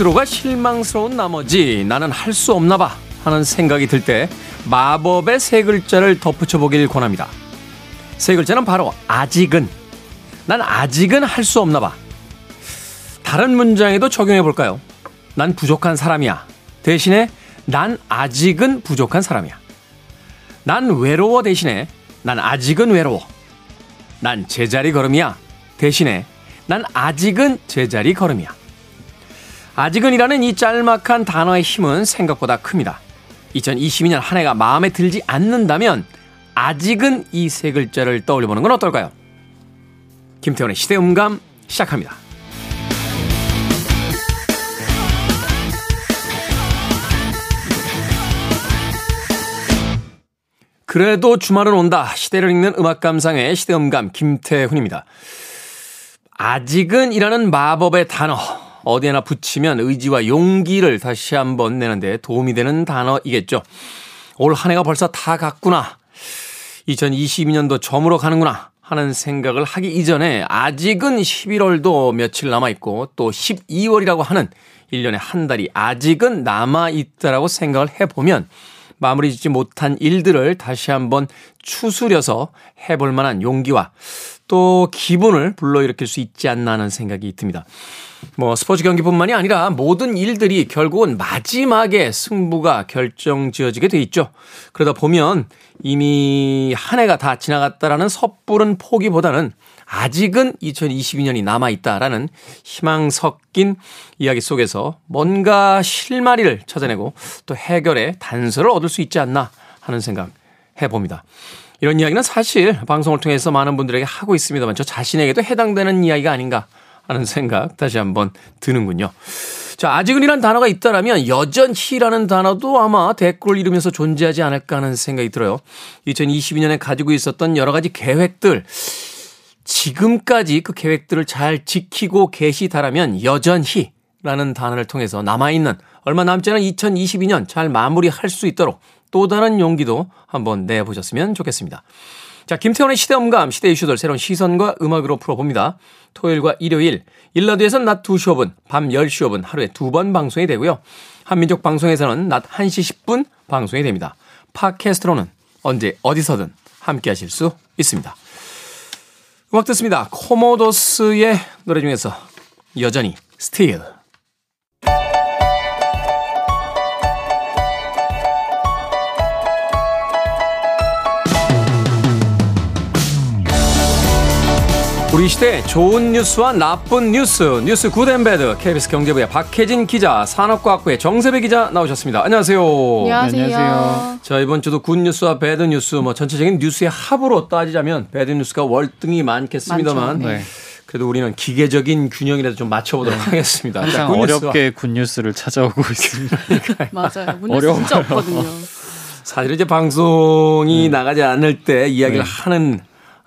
스스로가 실망스러운 나머지 나는 할 수 없나 봐 하는 생각이 들 때 마법의 세 글자를 덧붙여 보길 권합니다. 세 글자는 바로 아직은. 난 아직은 할 수 없나 봐. 다른 문장에도 적용해 볼까요? 난 부족한 사람이야. 대신에 난 아직은 부족한 사람이야. 난 외로워 대신에 난 아직은 외로워. 난 제자리 걸음이야. 대신에 난 아직은 제자리 걸음이야. 아직은이라는 이 짤막한 단어의 힘은 생각보다 큽니다. 2022년 한 해가 마음에 들지 않는다면 아직은 이 세 글자를 떠올려 보는 건 어떨까요? 김태원의 시대음감 시작합니다. 그래도 주말은 온다. 시대를 읽는 음악 감상의 시대음감 김태훈입니다. 아직은 이라는 마법의 단어. 어디에나 붙이면 의지와 용기를 다시 한번 내는데 도움이 되는 단어이겠죠. 올 한 해가 벌써 다 갔구나. 2022년도 저물어 가는구나 하는 생각을 하기 이전에 아직은 11월도 며칠 남아있고 또 12월이라고 하는 1년의 한 달이 아직은 남아있다라고 생각을 해보면 마무리 짓지 못한 일들을 다시 한번 추스려서 해볼 만한 용기와 또 기분을 불러일으킬 수 있지 않나 하는 생각이 듭니다. 뭐 스포츠 경기뿐만이 아니라 모든 일들이 결국은 마지막에 승부가 결정 지어지게 돼 있죠. 그러다 보면 이미 한 해가 다 지나갔다라는 섣부른 포기보다는 아직은 2022년이 남아있다라는 희망 섞인 이야기 속에서 뭔가 실마리를 찾아내고 또 해결의 단서를 얻을 수 있지 않나 하는 생각 해봅니다. 이런 이야기는 사실 방송을 통해서 많은 분들에게 하고 있습니다만 저 자신에게도 해당되는 이야기가 아닌가 하는 생각 다시 한번 드는군요. 자, 아직은 이란 단어가 있다라면 여전히라는 단어도 아마 댓글을 이루면서 존재하지 않을까 하는 생각이 들어요. 2022년에 가지고 있었던 여러 가지 계획들, 지금까지 그 계획들을 잘 지키고 계시다라면 여전히 라는 단어를 통해서 남아있는 얼마 남지 않은 2022년 잘 마무리할 수 있도록 또 다른 용기도 한번 내보셨으면 좋겠습니다. 자, 김태원의 시대음감, 시대 이슈들 새로운 시선과 음악으로 풀어봅니다. 토요일과 일요일, 일라디오에서는 낮 2시 5분, 밤 10시 5분 하루에 두 번 방송이 되고요. 한민족 방송에서는 낮 1시 10분 방송이 됩니다. 팟캐스트로는 언제 어디서든 함께 하실 수 있습니다. 음악 듣습니다. Commodores의 노래 중에서 여전히 Still. 우리 시대 좋은 뉴스와 나쁜 뉴스, 뉴스 good and bad, KBS 경제부의 박혜진 기자, 산업과학부의 정세배 기자 나오셨습니다. 안녕하세요. 안녕하세요. 안녕하세요. 자, 이번 주도 good news와 bad news, 뭐 전체적인 뉴스의 합으로 따지자면 bad news가 월등히 많겠습니다만. 네. 그래도 우리는 기계적인 균형이라도 좀 맞춰보도록 네. 하겠습니다. 항상 어렵게 good news를 찾아오고 있습니다. 맞아요. 어려워 진짜 없거든요. 사실 이제 방송이 음. 나가지 않을 때 이야기를 네. 하는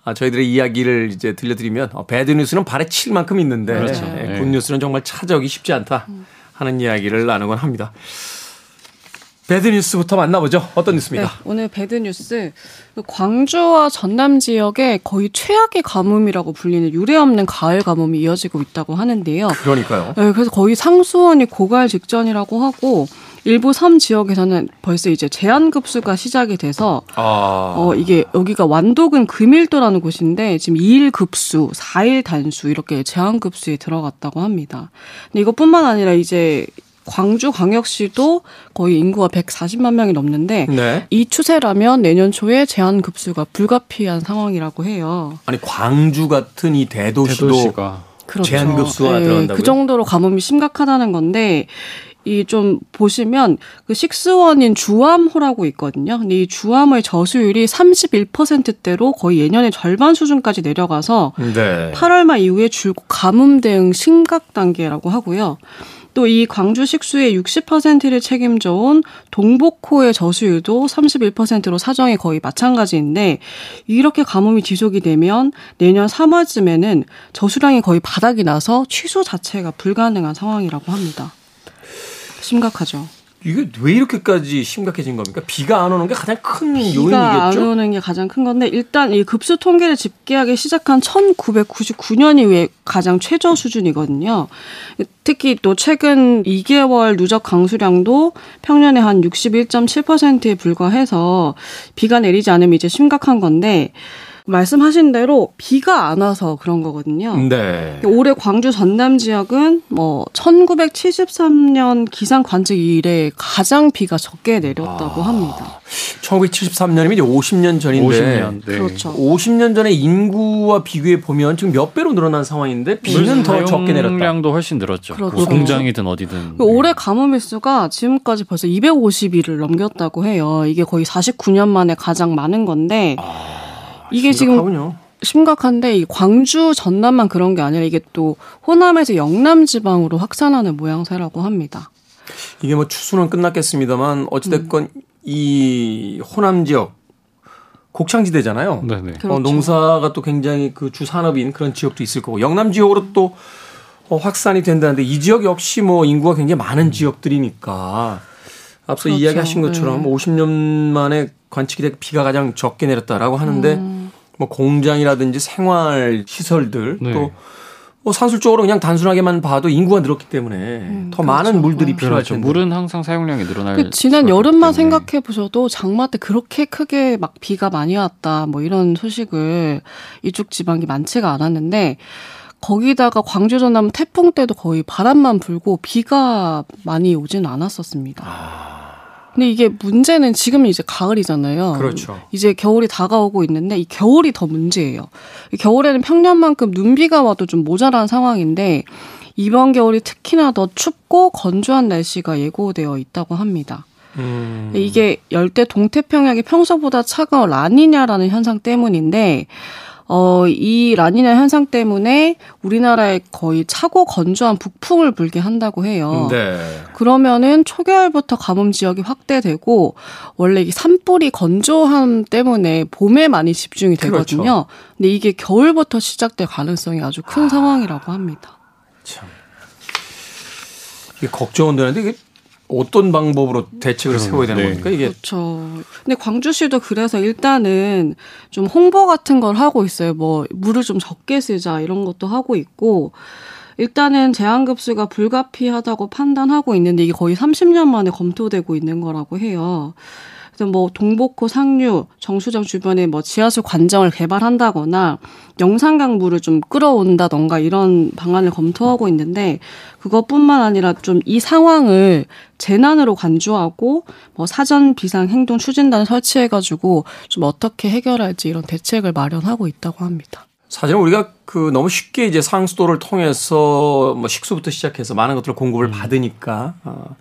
아, 저희들의 이야기를 이제 들려드리면 어, bad news는 발에 칠 만큼 있는데 그렇죠. 네, 네. good news는 정말 찾아오기 쉽지 않다 하는 이야기를 나누곤 합니다. bad news부터 만나보죠. 어떤 뉴스입니까? 네, 오늘 bad news 그 광주와 전남 지역에 거의 최악의 가뭄이라고 불리는 유례 없는 가을 가뭄이 이어지고 있다고 하는데요. 그러니까요. 네, 그래서 거의 상수원이 고갈 직전이라고 하고 일부 섬 지역에서는 벌써 이제 제한 급수가 시작이 돼서 아. 어 이게 여기가 완도군 금일도라는 곳인데 지금 2일 급수, 4일 단수 이렇게 제한 급수에 들어갔다고 합니다. 근데 이것뿐만 아니라 이제 광주 광역시도 거의 인구가 140만 명이 넘는데 네. 이 추세라면 내년 초에 제한 급수가 불가피한 상황이라고 해요. 아니 광주 같은 이 대도시도 대도시가. 그렇죠. 제한 급수가 네, 들어간다고요? 그 정도로 가뭄이 심각하다는 건데 이 좀 보시면 그 식스원인 주암호라고 있거든요. 근데 이 주암의 저수율이 31%대로 거의 예년의 절반 수준까지 내려가서 네. 8월 말 이후에 줄곧 가뭄 대응 심각 단계라고 하고요. 또 이 광주 식수의 60%를 책임져 온 동복호의 저수율도 31%로 사정이 거의 마찬가지인데 이렇게 가뭄이 지속이 되면 내년 3월쯤에는 저수량이 거의 바닥이 나서 취소 자체가 불가능한 상황이라고 합니다. 심각하죠. 이게 왜 이렇게까지 심각해진 겁니까? 비가 안 오는 게 가장 큰 비가 요인이겠죠? 안 오는 게 가장 큰 건데 일단 이 급수 통계를 집계하기 시작한 1999년 이후에 가장 최저 수준이거든요. 특히 또 최근 2개월 누적 강수량도 평년에 한 61.7%에 불과해서 비가 내리지 않으면 이제 심각한 건데 말씀하신 대로 비가 안 와서 그런 거거든요. 네. 올해 광주 전남 지역은 뭐 1973년 기상 관측 이래 가장 비가 적게 내렸다고 아. 합니다. 1973년이면 이제 50년 전인데 50년. 네. 그렇죠. 50년 전에 인구와 비교해 보면 지금 몇 배로 늘어난 상황인데 비는 더 적게 내렸다. 량도 훨씬 늘었죠. 그렇죠. 뭐 공장이든 어디든. 그 올해 가뭄 일수가 지금까지 벌써 250일을 넘겼다고 해요. 이게 거의 49년 만에 가장 많은 건데 이게 지금 심각하군요. 심각한데 이 광주 전남만 그런 게 아니라 이게 또 호남에서 영남 지방으로 확산하는 모양새라고 합니다. 이게 뭐 추수는 끝났겠습니다만 어찌됐건 음. 이 호남 지역 곡창지대잖아요. 네네. 그렇죠. 어, 농사가 또 굉장히 그 주산업인 그런 지역도 있을 거고 영남 지역으로 또 어, 확산이 된다는데 이 지역 역시 뭐 인구가 굉장히 많은 지역들이니까 앞서 그렇죠. 이야기하신 것처럼 네. 50년 만에 관측이 된 비가 가장 적게 내렸다라고 하는데 음. 뭐 공장이라든지 생활 시설들 네. 또 뭐 산술적으로 그냥 단순하게만 봐도 인구가 늘었기 때문에 더 많은 물들이 필요할 그렇죠. 텐데 물은 항상 사용량이 늘어날. 그 지난 여름만. 생각해 보셔도 장마 때 그렇게 크게 막 비가 많이 왔다 뭐 이런 소식을 이쪽 지방이 많지가 않았는데 거기다가 광주 전남 태풍 때도 거의 바람만 불고 비가 많이 오진 않았었습니다. 근데 이게 문제는 지금 이제 가을이잖아요. 그렇죠. 이제 겨울이 다가오고 있는데 이 겨울이 더 문제예요. 이 겨울에는 평년만큼 눈비가 와도 좀 모자란 상황인데 이번 겨울이 특히나 더 춥고 건조한 날씨가 예고되어 있다고 합니다. 음. 이게 열대 동태평양이 평소보다 차가운 라니냐라는 현상 때문인데 어, 이 라니냐 현상 때문에 우리나라에 거의 차고 건조한 북풍을 불게 한다고 해요. 네. 그러면은 초겨울부터 가뭄 지역이 확대되고 원래 이 산불이 건조함 때문에 봄에 많이 집중이 되거든요. 그렇죠. 근데 이게 겨울부터 시작될 가능성이 아주 큰 상황이라고 합니다. 참. 이게 걱정은 되는데 이게 어떤 방법으로 대책을 세워야 되는 네. 겁니까? 이게 그렇죠. 근데 광주시도 그래서 일단은 좀 홍보 같은 걸 하고 있어요. 뭐 물을 좀 적게 쓰자 이런 것도 하고 있고 일단은 제한급수가 불가피하다고 판단하고 있는데 이게 거의 30년 만에 검토되고 있는 거라고 해요. 그래서 뭐 동복호 상류 정수정 주변에 뭐 지하수 관정을 개발한다거나 영산 강 물을 좀 끌어온다던가 이런 방안을 검토하고 있는데 그것뿐만 아니라 좀 이 상황을 재난으로 간주하고 뭐 사전 비상 행동 추진단 설치해 가지고 좀 어떻게 해결할지 이런 대책을 마련하고 있다고 합니다. 사실은 우리가 그 너무 쉽게 이제 상수도를 통해서 뭐 식수부터 시작해서 많은 것들을 공급을 받으니까 어,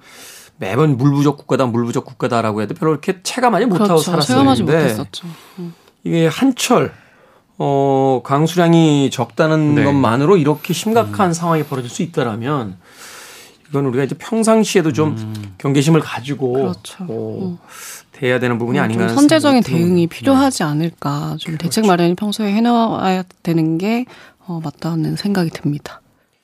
매번 물 부족 국가다 물 부족 국가다라고 해도 별로 이렇게 체감하지 못하고 그렇죠. 살았었는데 못했었죠. 음. 이게 한철 어 강수량이 적다는 네. 것만으로 이렇게 심각한 상황이 벌어질 수 있다라면 이건 우리가 이제 평상시에도 좀 경계심을 가지고 그렇죠. 어, 돼야 되는 부분이 음, 아닌가 하는 선제적인 대응이. 필요하지 않을까. 좀 대책 마련이 평소에 해놔야 되는 게 어, 맞다는 생각이 듭니다.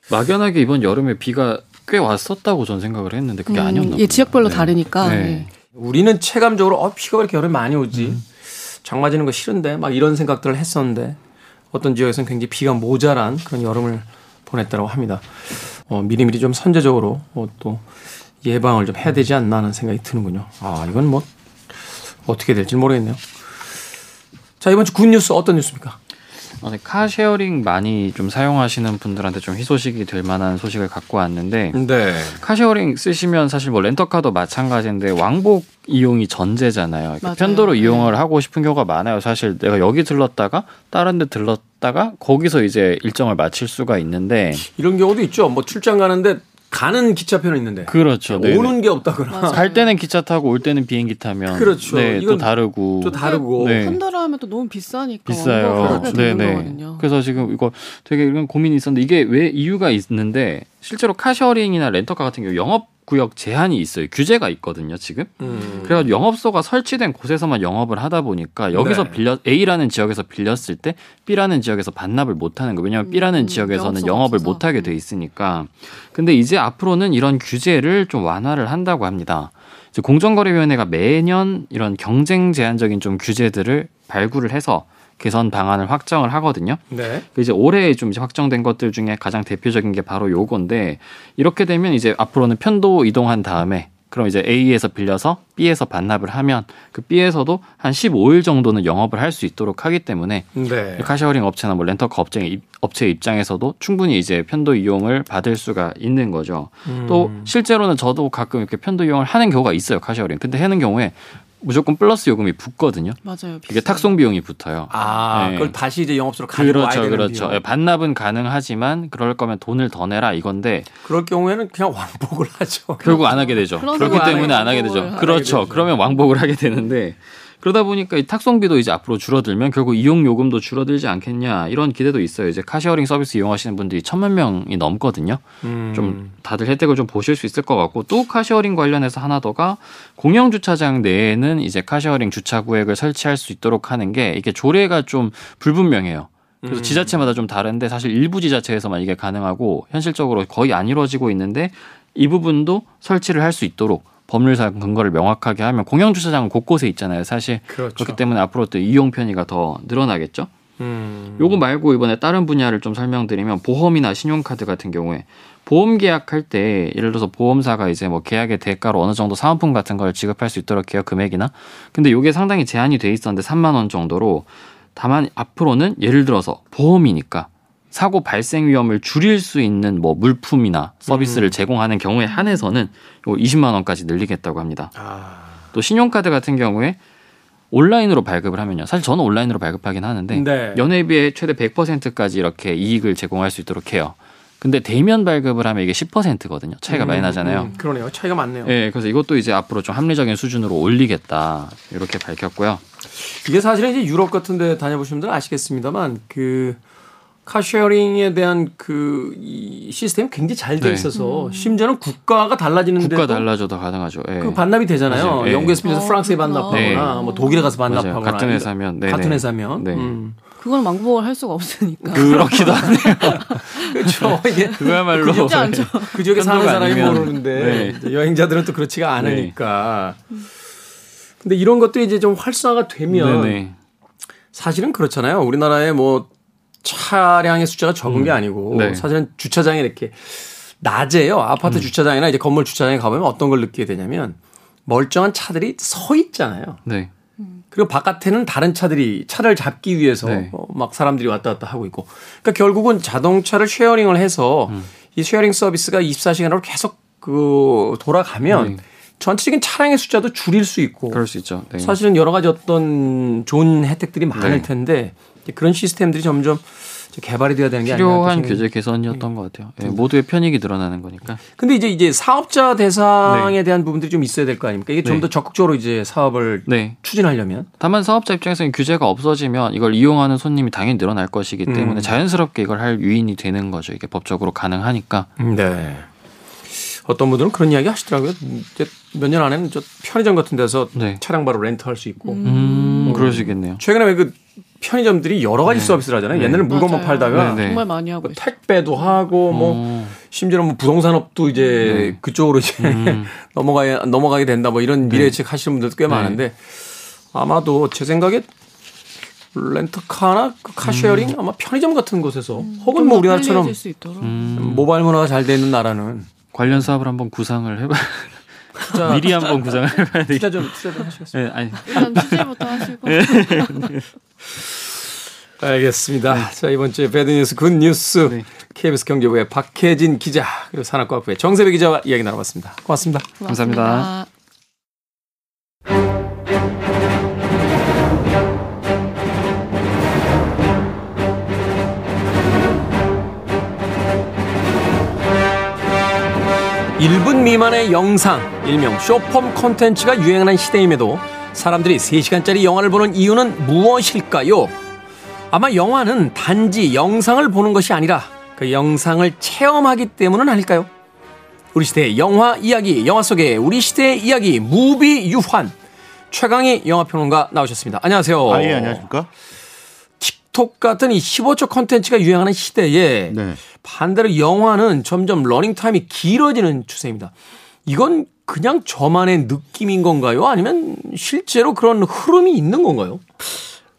막연하게 이번 여름에 비가 꽤 왔었다고 전 생각을 했는데 그게 음, 아니었나 예. 지역별로 네. 다르니까. 네. 예. 우리는 체감적으로 어 비가 왜 이렇게 여름에 많이 오지 음. 장 맞이는 거 싫은데 막 이런 생각들을 했었는데 어떤 지역에서는 굉장히 비가 모자란 그런 여름을 보냈다고 합니다. 어, 미리미리 좀 선제적으로 어, 또 예방을 좀 해야 되지 않나 하는 생각이 드는군요. 아 이건 뭐 어떻게 될지 모르겠네요. 자 이번 주 good news 어떤 뉴스입니까? 어, 네, car sharing 많이 좀 사용하시는 분들한테 좀 희소식이 될 만한 소식을 갖고 왔는데 네. car sharing 쓰시면 사실 뭐 렌터카도 마찬가지인데 왕복 이용이 전제잖아요. 그러니까 맞아요. 편도로 네. 이용을 하고 싶은 경우가 많아요. 사실 내가 여기 들렀다가 다른 데 들렀다가 거기서 이제 일정을 마칠 수가 있는데 이런 경우도 있죠. 뭐 출장 가는데 가는 기차표는 있는데 그렇죠. 네. 오는 게 없다거나 맞아요. 갈 때는 기차 타고 올 때는 비행기 타면 그렇죠. 네, 또 다르고 또 다르고 네. 편도로 하면 또 너무 비싸니까 비싸요. 되는 네네. 거거든요. 그래서 지금 이거 되게 이런 고민이 있었는데 이게 왜 이유가 있는데 실제로 카셔링이나 렌터카 같은 경우 영업 구역 제한이 있어요. 규제가 있거든요, 지금. 음. 그래서 영업소가 설치된 곳에서만 영업을 하다 보니까 여기서 네. 빌려 A라는 지역에서 빌렸을 때 B라는 지역에서 반납을 못 하는 거예요. 왜냐하면 B라는 음, 지역에서는 영업을 없어서. 못 하게 돼 있으니까. 근데 이제 앞으로는 이런 규제를 좀 완화를 한다고 합니다. 이제 공정거래위원회가 매년 이런 경쟁 제한적인 좀 규제들을 발굴을 해서 개선 방안을 확정을 하거든요. 네. 그 이제 올해 좀 이제 확정된 것들 중에 가장 대표적인 게 바로 요건데 이렇게 되면 이제 앞으로는 편도 이동한 다음에 그럼 이제 A에서 빌려서 B에서 반납을 하면 그 B에서도 한 15일 정도는 영업을 할 수 있도록 하기 때문에 네. car sharing 업체나 뭐 렌터카 업체 입- 업체 입장에서도 충분히 이제 편도 이용을 받을 수가 있는 거죠. 음. 또 실제로는 저도 가끔 이렇게 편도 이용을 하는 경우가 있어요 car sharing. 근데 하는 경우에 무조건 플러스 요금이 붙거든요. 맞아요. 이게 비싸요. 탁송 비용이 붙어요. 아, 네. 그걸 다시 이제 영업소로 와야 그렇죠, 되는 그렇죠. 비용. 예, 반납은 가능하지만 그럴 거면 돈을 더 내라 이건데 그럴 경우에는 그냥 왕복을 하죠. 결국 안 하게 되죠. 그렇기 때문에 안 하게 되죠. 하게 그렇죠. 되죠. 그러면 왕복을 하게 되는데 그러다 보니까 이 탁송비도 이제 앞으로 줄어들면 결국 이용 요금도 줄어들지 않겠냐 이런 기대도 있어요. 이제 car sharing 서비스 이용하시는 분들이 천만 명이 넘거든요. 음. 좀 다들 혜택을 좀 보실 수 있을 것 같고 또 car sharing 관련해서 하나 더가 공영 주차장 내에는 이제 car sharing 주차 구역을 설치할 수 있도록 하는 게 이게 조례가 좀 불분명해요. 그래서 음. 지자체마다 좀 다른데 사실 일부 지자체에서만 이게 가능하고 현실적으로 거의 안 이루어지고 있는데 이 부분도 설치를 할 수 있도록 법률상 근거를 명확하게 하면 공영 주차장은 곳곳에 있잖아요. 사실 그렇죠. 그렇기 때문에 앞으로 또 이용 편의가 더 늘어나겠죠. 음. 요거 말고 이번에 다른 분야를 좀 설명드리면 보험이나 신용카드 같은 경우에 보험 계약할 때 예를 들어서 보험사가 이제 뭐 계약의 대가로 어느 정도 사은품 같은 걸 지급할 수 있도록 해요 금액이나 근데 요게 상당히 제한이 돼 있었는데 3만 원 정도로 다만 앞으로는 예를 들어서 보험이니까 사고 발생 위험을 줄일 수 있는 뭐 물품이나 서비스를 음. 제공하는 경우에 한해서는 요 20만 원까지 늘리겠다고 합니다. 아. 또 신용카드 같은 경우에 온라인으로 발급을 하면요. 사실 저는 온라인으로 발급하긴 하는데 네. 연회비의 최대 100%까지 이렇게 이익을 제공할 수 있도록 해요. 근데 대면 발급을 하면 이게 10%거든요. 차이가 많이 음, 나잖아요. 음, 그러네요. 차이가 많네요. 예, 그래서 이것도 이제 앞으로 좀 합리적인 수준으로 올리겠다. 이렇게 밝혔고요. 이게 사실은 이제 유럽 같은 데 다녀보신 분들은 아시겠습니다만 그 카쉐어링에 대한 그 이 시스템이 굉장히 잘돼 네. 있어서 심지어는 국가가 달라지는데도 국가 달라져도 가능하죠. 예. 그 반납이 되잖아요. 맞아요. 예. 영국에서 빌려서 어, 프랑스에. 반납하거나 네. 뭐 독일에 가서 맞아요. 반납하거나 같은 회사면 네네. 같은 회사면 네. 음. 그건 왕복을 할 수가 없으니까. 그렇기도 하네요. 그렇죠. 이게 그야말로 않죠. 그 지역에 사는 사람이 아니면- 모르는데 네. 여행자들은 또 그렇지가 않으니까. 근데 이런 것들이 이제 좀 활성화가 되면 네네. 사실은 그렇잖아요. 우리나라에 뭐 차량의 숫자가 적은 게 아니고 네. 사실은 주차장에 이렇게 낮에요. 아파트 음. 주차장이나 이제 건물 주차장에 가보면 어떤 걸 느끼게 되냐면 멀쩡한 차들이 서 있잖아요. 네. 그리고 바깥에는 다른 차들이 차를 잡기 위해서 네. 어, 막 사람들이 왔다 갔다 하고 있고. 그러니까 결국은 자동차를 sharing을 해서 음. 이 sharing 서비스가 24시간으로 계속 그 돌아가면 네. 전체적인 차량의 숫자도 줄일 수 있고 그럴 수 있죠. 네. 사실은 여러 가지 어떤 좋은 혜택들이 많을 네. 텐데 그런 시스템들이 점점 이제 개발이 돼야 되는 게 필요한 규제 개선이었던 것 같아요. 예, 모두의 편익이 늘어나는 거니까. 근데 이제 이제 사업자 대상에 대한 부분들이 좀 있어야 될 거 아닙니까? 이게 좀 네. 더 적극적으로 이제 사업을 네. 추진하려면 다만 사업자 입장에서는 규제가 없어지면 이걸 이용하는 손님이 당연히 늘어날 것이기 때문에 음. 자연스럽게 이걸 할 유인이 되는 거죠. 이게 법적으로 가능하니까. 네. 어떤 분들은 그런 이야기 하시더라고요. 몇년 안에는 저 편의점 같은 데서 네. 차량 바로 렌트할 수 있고. 음, 그러시겠네요. 최근에 왜그 편의점들이 여러 가지 서비스를 하잖아요. 네. 옛날에 물건만 맞아요. 팔다가 네, 네. 정말 많이 하고 뭐. 택배도 하고 뭐 어, 심지어는 뭐 부동산업도 이제 그쪽으로 이제 음. 넘어가야 넘어가게 된다 뭐 이런 미래 예측 하시는 분들도 꽤 네. 많은데 아마도 제 생각에 렌터카나 그 car sharing 아마 편의점 같은 곳에서 혹은 뭐 우리나라처럼 있도록. 음, 모바일 문화가 잘 돼 있는 나라는 관련 사업을 한번 구상을 해봐. 투자 미리 한번 구상을 해봐야 되겠 투자 좀 투자 좀 하시겠어요? 네, 아니, 일단 취재부터 하시고. 알겠습니다. 자 이번 주에 배드뉴스 굿뉴스 네. KBS 경제부의 박혜진 기자 그리고 산업과학부의 정세배 기자와 이야기 나눠봤습니다. 고맙습니다. 감사합니다. 일분 미만의 영상, 일명 쇼폼 콘텐츠가 유행하는 시대임에도 사람들이 3시간짜리 영화를 보는 이유는 무엇일까요? 아마 영화는 단지 영상을 보는 것이 아니라 그 영상을 체험하기 때문은 아닐까요? 우리 시대의 영화 이야기, 영화 속의 우리 시대의 이야기, movie 유환. 최강희 영화평론가 나오셨습니다. 안녕하세요. 아, 예, 안녕하십니까? 틱톡 같은 이 15초 컨텐츠가 유행하는 시대에 네. 반대로 영화는 점점 러닝타임이 길어지는 추세입니다. 이건 그냥 저만의 느낌인 건가요? 아니면 실제로 그런 흐름이 있는 건가요?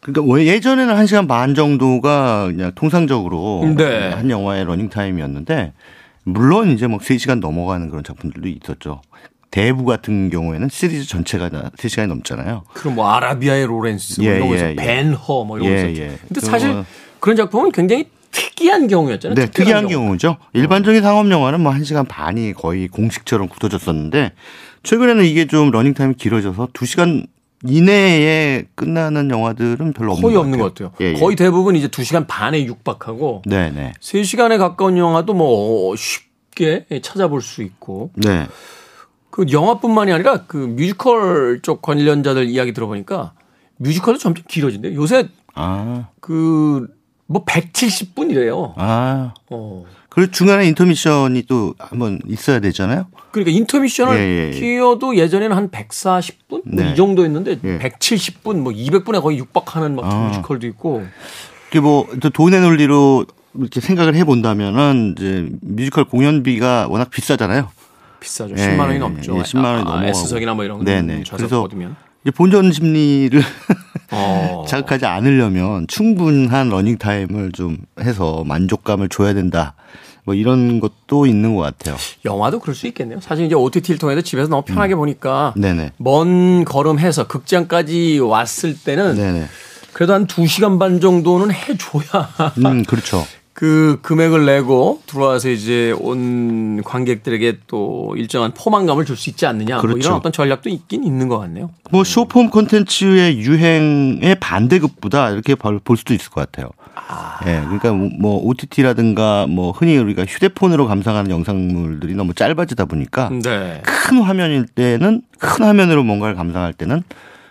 그러니까 왜 예전에는 1시간 반 정도가 그냥 통상적으로 네. 한 영화의 러닝 타임이었는데 물론 이제 뭐 3시간 넘어가는 그런 작품들도 있었죠. 대부 같은 경우에는 시리즈 전체가 3시간이 넘잖아요. 그럼 뭐 아라비아의 로렌스, 뭐 예, 이런 거 예, 있어. 예. 벤허 뭐 이런 거 예, 있었죠. 예. 근데 사실 그런 작품은 굉장히 특이한 경우였잖아요. 네, 특이한 경우. 경우죠. 일반적인 상업 영화는 뭐 1시간 반이 거의 공식처럼 굳어졌었는데 최근에는 이게 좀 러닝 타임이 길어져서 2시간 이내에 끝나는 영화들은 별로 없는 거의 것 없는 것 같아요. 예, 예. 거의 대부분 이제 2시간 반에 육박하고 네, 네. 3시간에 가까운 영화도 뭐 쉽게 찾아볼 수 있고 네. 그 영화뿐만이 아니라 그 뮤지컬 쪽 관련자들 이야기 들어보니까 뮤지컬도 점점 길어진대요. 요새 아. 그뭐 170분이래요. 아. 어. 그리고 중간에 인터미션이 또 한번 있어야 되잖아요. 그러니까 인터미션을 예, 예, 예. 끼워도 예전에는 한 140분 뭐 네. 이 정도였는데 예. 170분 뭐 200분에 거의 육박하는 막 아. 뮤지컬도 있고 이게 뭐또 돈의 논리로 이렇게 생각을 해 본다면은 이제 뮤지컬 공연비가 워낙 비싸잖아요. 비싸죠. 예, 10만 원이 넘죠. 예, 10만 원이 아, 넘어가고. S석이나 뭐 이런 거 네네. 좌석 그래서 얻으면 이제 본전 심리를 어. 자극하지 않으려면 충분한 러닝 타임을 좀 해서 만족감을 줘야 된다. 뭐 이런 것도 있는 것 같아요. 영화도 그럴 수 있겠네요. 사실 이제 OTT를 통해서 집에서 너무 편하게 보니까 음. 네네. 먼 걸음해서 극장까지 왔을 때는 네네. 그래도 한 2시간 반 정도는 해줘야 음, 그렇죠. 그 금액을 내고 들어와서 이제 온 관객들에게 또 일정한 포만감을 줄 수 있지 않느냐. 뭐 그렇죠. 이런 어떤 전략도 있긴 있는 것 같네요. 뭐 쇼폼 콘텐츠의 유행의 반대급보다 이렇게 볼볼 수도 있을 것 같아요. 예, 그러니까 뭐 OTT라든가 뭐 흔히 우리가 휴대폰으로 감상하는 영상물들이 너무 짧아지다 보니까 네. 큰 화면일 때는 큰 화면으로 뭔가를 감상할 때는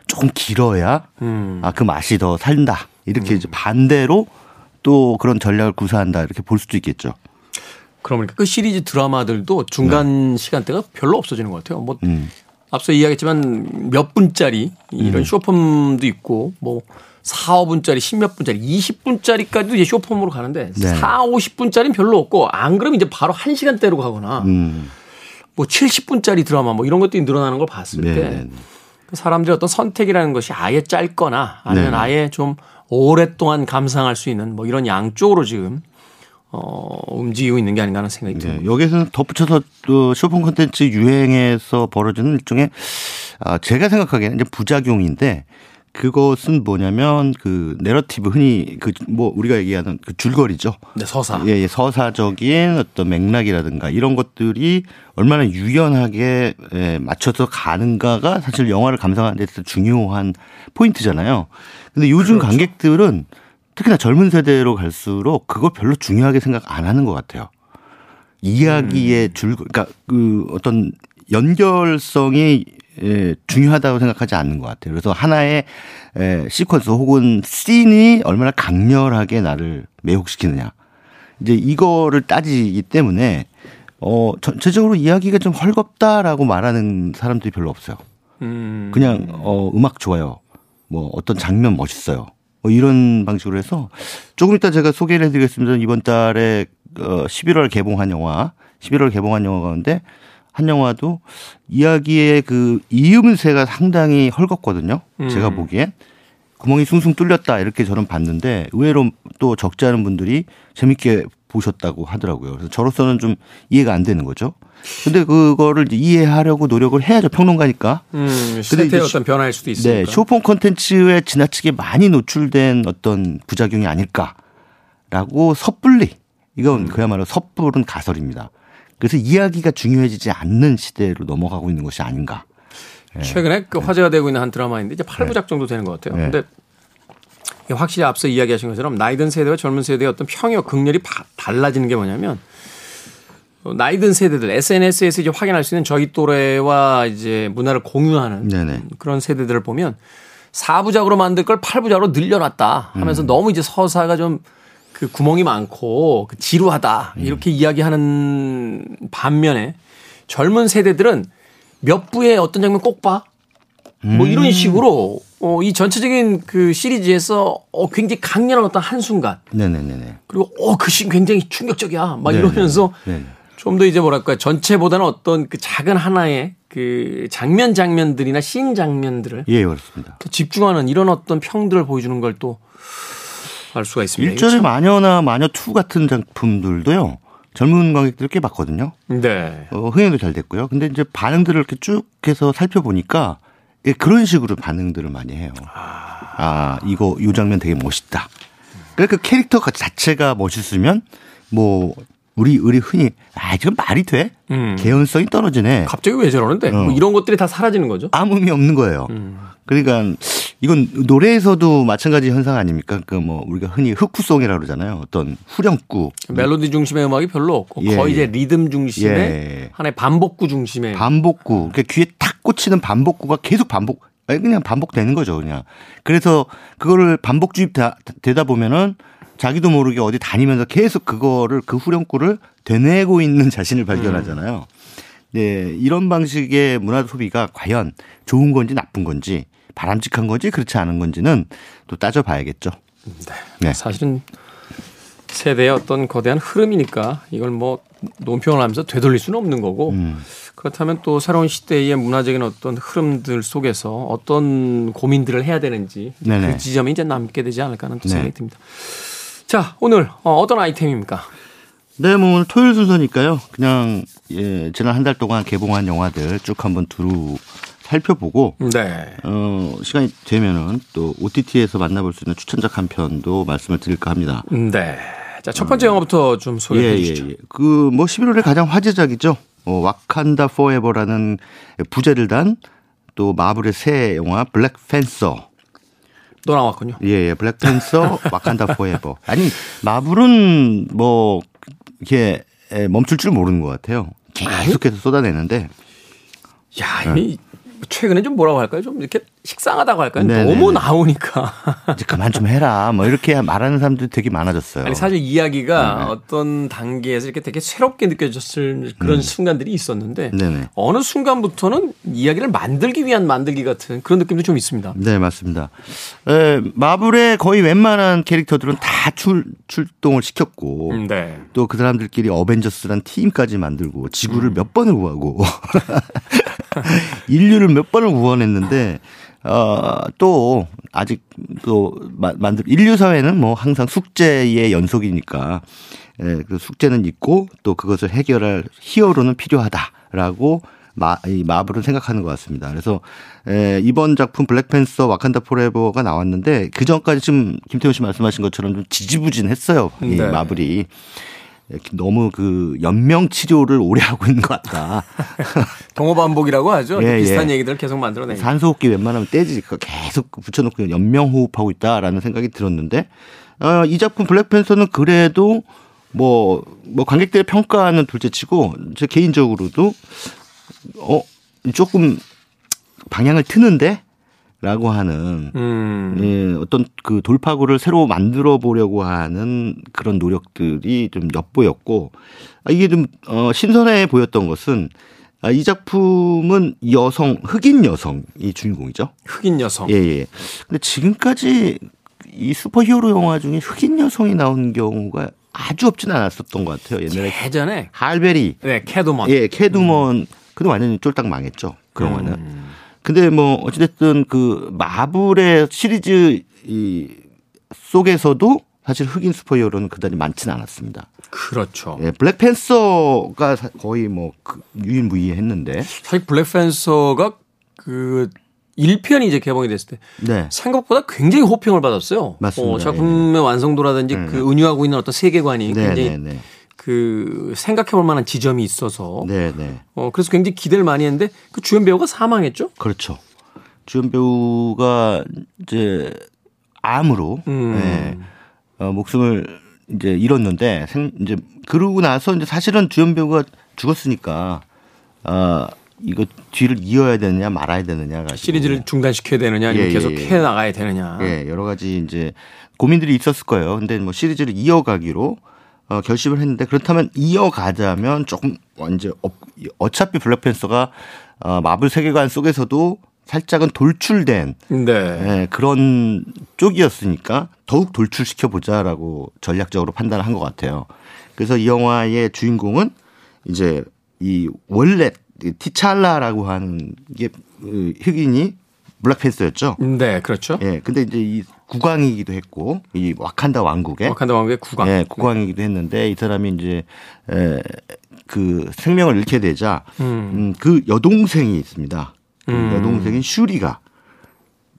조금 길어야 음. 아그 맛이 더 산다 이렇게 이제 반대로 또 그런 전략을 구사한다 이렇게 볼 수도 있겠죠. 그러니까 그 시리즈 드라마들도 중간 시간대가 별로 없어지는 것 같아요. 뭐 네. 음. 앞서 이야기했지만 몇 분짜리 이런 쇼폼도 있고 뭐 4, 5분짜리, 10몇 분짜리, 20분짜리까지도 이제 쇼폼으로 가는데 네. 4, 50분짜리는 별로 없고 안 그러면 이제 바로 1시간대로 가거나 음. 뭐 70분짜리 드라마 뭐 이런 것들이 늘어나는 걸 봤을 네, 때 네, 네. 그 사람들의 어떤 선택이라는 것이 아예 짧거나 아니면 네. 아예 좀 오랫동안 감상할 수 있는 뭐 이런 양쪽으로 지금 어 움직이고 있는 게 아닌가 하는 생각이 네, 듭니다. 여기서는 덧붙여서 또 쇼폼 콘텐츠 유행에서 벌어지는 일종의 아, 제가 생각하기에는 이제 부작용인데 그것은 뭐냐면 그 내러티브 흔히 그 뭐 우리가 얘기하는 그 줄거리죠. 네, 서사. 예, 예, 서사적인 어떤 맥락이라든가 이런 것들이 얼마나 유연하게 예, 맞춰서 가는가가 사실 영화를 감상하는 데 있어서 중요한 포인트잖아요. 근데 요즘 그렇죠. 관객들은 특히나 젊은 세대로 갈수록 그걸 별로 중요하게 생각 안 하는 것 같아요. 이야기의 음. 줄, 그러니까 그 어떤 연결성이 예, 중요하다고 생각하지 않는 것 같아요. 그래서 하나의 에, 시퀀스 혹은 씬이 얼마나 강렬하게 나를 매혹시키느냐. 이제 이거를 따지기 때문에 어 전체적으로 이야기가 좀 헐겁다라고 말하는 사람들이 별로 없어요. 음. 그냥 어 음악 좋아요. 뭐 어떤 장면 멋있어요. 뭐 이런 방식으로 해서 조금 이따 제가 소개를 해드리겠습니다. 이번 달에 어 11월 개봉한 영화, 11월 개봉한 영화 가운데 한 영화도 이야기의 그 이음새가 상당히 헐겁거든요. 제가 음. 보기엔 구멍이 숭숭 뚫렸다 이렇게 저는 봤는데 의외로 또 적지 않은 분들이 재밌게 보셨다고 하더라고요. 그래서 저로서는 좀 이해가 안 되는 거죠. 근데 그거를 이해하려고 노력을 해야죠. 평론가니까. 음, 근데 어떤 변화일 수도 있으니까. 네, 쇼폰 콘텐츠에 지나치게 많이 노출된 어떤 부작용이 아닐까라고 섣불리 이건 그야말로 섣부른 가설입니다. 그래서 이야기가 중요해지지 않는 시대로 넘어가고 있는 것이 아닌가. 최근에 그 화제가 되고 있는 한 드라마인데 이제 8부작 정도 되는 것 같아요. 네. 근데 확실히 앞서 이야기하신 것처럼 나이든 세대와 젊은 세대의 어떤 평이와 극렬이 바- 달라지는 게 뭐냐면 어, 나이든 세대들 SNS에서 이제 확인할 수 있는 저희 또래와 이제 문화를 공유하는 네네. 그런 세대들을 보면 4부작으로 만들 걸 8부작으로 늘려놨다 음. 하면서 너무 이제 서사가 좀 그 구멍이 많고 그 지루하다 음. 이렇게 이야기하는 반면에 젊은 세대들은 몇 부의 어떤 장면 꼭 봐. 뭐 음. 이런 식으로 어, 이 전체적인 그 시리즈에서 어, 굉장히 강렬한 어떤 한순간 네네네네. 그리고 어, 그 씬 굉장히 충격적이야. 막 네네. 이러면서. 좀 더 이제 뭐랄까 전체보다는 어떤 그 작은 하나의 그 장면 장면들이나 씬 장면들을 예, 그렇습니다. 더 집중하는 이런 어떤 평들을 보여주는 걸 또 알 수가 있습니다. 일전에 마녀나 마녀 2 같은 작품들도요. 젊은 관객들 꽤 봤거든요. 참- 네. 어, 흥행도 잘 됐고요. 근데 이제 반응들을 이렇게 쭉 해서 살펴보니까 예, 그런 식으로 반응들을 많이 해요. 아, 이거 이 장면 되게 멋있다. 그러니까 그 캐릭터 자체가 멋있으면 뭐 우리 우리 흔히 아 지금 말이 돼? 음. 개연성이 떨어지네. 갑자기 왜 저러는데? 뭐 어. 이런 것들이 다 사라지는 거죠. 아무 의미 없는 거예요. 음. 그러니까 이건 노래에서도 마찬가지 현상 아닙니까? 그뭐 우리가 흔히 흑구송이라고 그러잖아요. 어떤 후렴구, 멜로디 중심의 음악이 별로 없고 예, 거의 예. 이제 리듬 중심의 예. 하나의 반복구 중심의 반복구. 그러니까 귀에 탁 꽂히는 반복구가 계속 반복, 그냥 반복되는 거죠, 그냥. 그래서 그거를 반복 주입 되다 보면은 자기도 모르게 어디 다니면서 계속 그거를 그 후렴구를 되뇌고 있는 자신을 발견하잖아요. 네, 이런 방식의 문화 소비가 과연 좋은 건지 나쁜 건지 바람직한 건지 그렇지 않은 건지는 또 따져봐야겠죠. 네. 사실은 세대의 어떤 거대한 흐름이니까 이걸 뭐 논평을 하면서 되돌릴 수는 없는 거고 음. 그렇다면 또 새로운 시대의 문화적인 어떤 흐름들 속에서 어떤 고민들을 해야 되는지 네네. 그 지점이 이제 남게 되지 않을까 하는 또 네. 생각이 듭니다. 자 오늘 어, 어떤 아이템입니까? 네, 뭐 오늘 토요일 순서니까요. 그냥 예, 지난 한 달 동안 개봉한 영화들 쭉 한번 두루 살펴보고 네. 어, 시간이 되면은 또 OTT에서 만나볼 수 있는 추천작 한 편도 말씀을 드릴까 합니다. 네. 자, 첫 번째 영화부터 좀 소개해 주시죠. 예. 그뭐 11월에 가장 화제작이죠. 어, 와칸다 포에버라는 부제를 단 또 마블의 새 영화 블랙 팬서. 또 나왔군요. 예, 예. 블랙 팬서 와칸다 포에버. 아니, 마블은 뭐 이렇게 멈출 줄 모르는 것 같아요. 계속해서 쏟아내는데 야, 이 최근에 좀 뭐라고 할까요? 좀 이렇게 식상하다고 할까요? 네네네. 너무 나오니까. 이제 그만 좀 해라. 뭐 이렇게 말하는 사람들이 되게 많아졌어요. 아니 사실 이야기가 네. 어떤 단계에서 이렇게 되게 새롭게 느껴졌을 그런 순간들이 있었는데 음. 네네. 어느 순간부터는 이야기를 만들기 위한 만들기 같은 그런 느낌도 좀 있습니다. 네, 맞습니다. 에, 마블의 거의 웬만한 캐릭터들은 다 출, 출동을 시켰고, 음, 네. 또그 사람들끼리 어벤져스란 팀까지 만들고, 음. 지구를 몇 번을 구하고, 인류를 몇 번을 구원했는데, 어, 또, 아직 또 마- 만들, 인류 사회는 뭐 항상 숙제의 연속이니까, 에, 그 숙제는 있고, 또 그것을 해결할 히어로는 필요하다라고 마, 이 마블은 생각하는 것 같습니다. 그래서 에, 이번 작품 블랙팬서 와칸다 포레버가 나왔는데 그 전까지 지금 김태훈 씨 말씀하신 것처럼 좀 지지부진했어요. 이 네. 마블이 너무 그 연명 치료를 오래 하고 있는 것 같다. 동호 반복이라고 하죠. 예, 비슷한 예. 얘기들을 계속 만들어내요. 산소호흡기 웬만하면 떼지 계속 붙여놓고 연명 호흡하고 있다라는 생각이 들었는데 어, 이 작품 블랙팬서는 그래도 뭐, 뭐 관객들의 평가는 둘째치고 제 개인적으로도 어 조금 방향을 트는데 라고 하는 음. 예, 어떤 그 돌파구를 새로 만들어 보려고 하는 그런 노력들이 좀 엿보였고 아, 이게 좀 어, 신선해 보였던 것은 아, 이 작품은 여성 흑인 여성이 주인공이죠. 흑인 여성. 예, 예. 근데 지금까지 이 슈퍼히어로 영화 중에 흑인 여성이 나온 경우가 아주 없진 않았었던 것 같아요. 옛날에 예전에 할리 베리, 네, 캣우먼. 예, 캣우먼 근데 완전히 쫄딱 망했죠. 그 영화는. 음. 근데 뭐 어찌됐든 그 마블의 시리즈 이 속에서도 사실 흑인 슈퍼히어로는 그다지 많지는 않았습니다. 그렇죠. 예, 블랙팬서가 사- 거의 뭐 그 유일무이했는데. 사실 블랙팬서가 그 1편이 이제 개봉이 됐을 때 네. 생각보다 굉장히 호평을 받았어요. 맞습니다. 어, 작품의 완성도라든지 그 은유하고 있는 어떤 세계관이 네, 굉장히 네, 네. 그 생각해 볼 만한 지점이 있어서 네, 네. 어 그래서 굉장히 기대를 많이 했는데 그 주연 배우가 사망했죠. 그렇죠. 주연 배우가 이제 암으로 음. 예, 어, 목숨을 이제 잃었는데 생, 이제 그러고 나서 이제 사실은 주연 배우가 죽었으니까 아 이거 뒤를 이어야 되느냐 말아야 되느냐 시리즈를 중단시켜야 되느냐 아니면 예, 계속 예, 예. 해 나가야 되느냐. 예, 여러 가지 이제 고민들이 있었을 거예요. 근데 뭐 시리즈를 이어가기로 어, 결심을 했는데 그렇다면 이어가자면 조금 완전 업, 어차피 블랙팬서가 어, 마블 세계관 속에서도 살짝은 돌출된 네. 예, 그런 쪽이었으니까 더욱 돌출시켜 보자라고 전략적으로 판단을 한 것 같아요. 그래서 이 영화의 주인공은 이제 이 원래 이 티찰라라고 하는 게 그, 흑인이 블랙팬서였죠. 네, 그렇죠. 예, 근데 이제 이 국왕이기도 했고 이 와칸다 왕국의 와칸다 왕국의 국왕. 예, 국왕이기도 했는데 이 사람이 이제 에, 그 생명을 잃게 되자 음, 그 여동생이 있습니다. 그 음. 여동생인 슈리가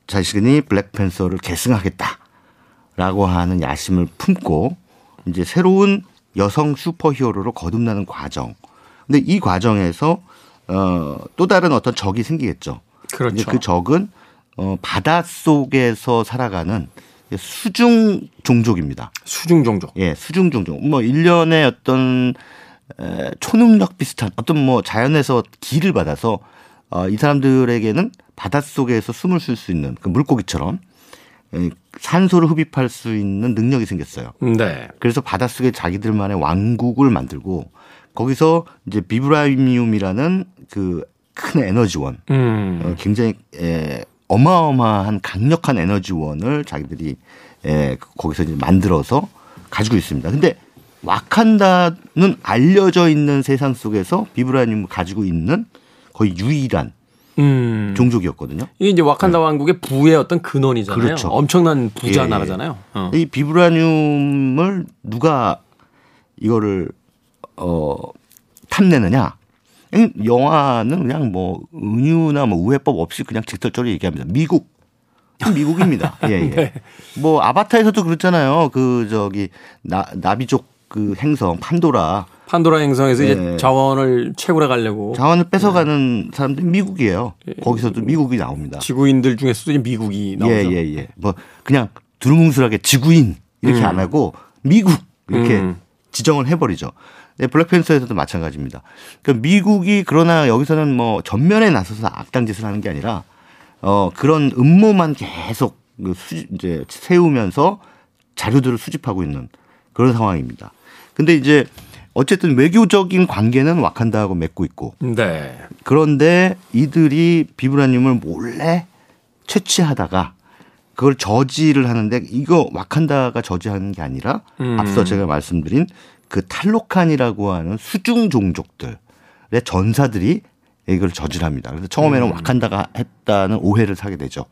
자신이 블랙팬서를 계승하겠다라고 하는 야심을 품고 이제 새로운 여성 슈퍼히어로로 거듭나는 과정. 근데 이 과정에서 어, 또 다른 어떤 적이 생기겠죠. 그렇죠. 그 적은 어, 바다 속에서 살아가는 수중 종족입니다. 수중 종족. 예, 수중 종족. 뭐 일련의 어떤 에, 초능력 비슷한 어떤 뭐 자연에서 기를 받아서 어, 이 사람들에게는 바닷속에서 숨을 쉴 수 있는 그 물고기처럼 에, 산소를 흡입할 수 있는 능력이 생겼어요. 네. 그래서 바닷속에 자기들만의 왕국을 만들고 거기서 이제 비브라이미움이라는 그 큰 에너지원 음. 어, 굉장히 에, 어마어마한 강력한 에너지원을 자기들이 에, 그- 거기서 이제 만들어서 가지고 있습니다. 근데 와칸다는 알려져 있는 세상 속에서 비브라늄을 가지고 있는 거의 유일한 음. 종족이었거든요. 이게 이제 와칸다 왕국의 부의 어떤 근원이잖아요. 그렇죠. 엄청난 부자 예, 예. 나라잖아요. 어. 이 비브라늄을 누가 이거를 어 탐내느냐? 이 영화는 그냥 뭐 은유나 뭐 우회법 없이 그냥 직설적으로 얘기합니다. 미국. 미국입니다. 예, 예. 네. 뭐 아바타에서도 그렇잖아요. 그 저기 나 나비족 그 행성 판도라 판도라 행성에서 이제 예. 자원을 채굴해 가려고 자원을 뺏어가는 사람들이 미국이에요. 예. 거기서도 미국이 나옵니다. 지구인들 중에서도 이제 미국이 나오죠. 예, 예, 예. 뭐 그냥 두루뭉술하게 지구인 이렇게 안 하고 미국 이렇게 음. 지정을 해버리죠. 네, 블랙팬서에서도 마찬가지입니다. 그러니까 미국이 그러나 여기서는 뭐 전면에 나서서 악당 짓을 하는 게 아니라 어 그런 음모만 계속 그 수, 이제 세우면서 자료들을 수집하고 있는 그런 상황입니다. 근데 이제 어쨌든 외교적인 관계는 와칸다하고 맺고 있고 네. 그런데 이들이 비브라늄을 몰래 채취하다가 그걸 저지를 하는데 이거 와칸다가 저지하는 게 아니라 음. 앞서 제가 말씀드린 그 탈로칸이라고 하는 수중 종족들의 전사들이 이걸 저질합니다. 그래서 처음에는 음. 와칸다가 했다는 오해를 사게 되죠.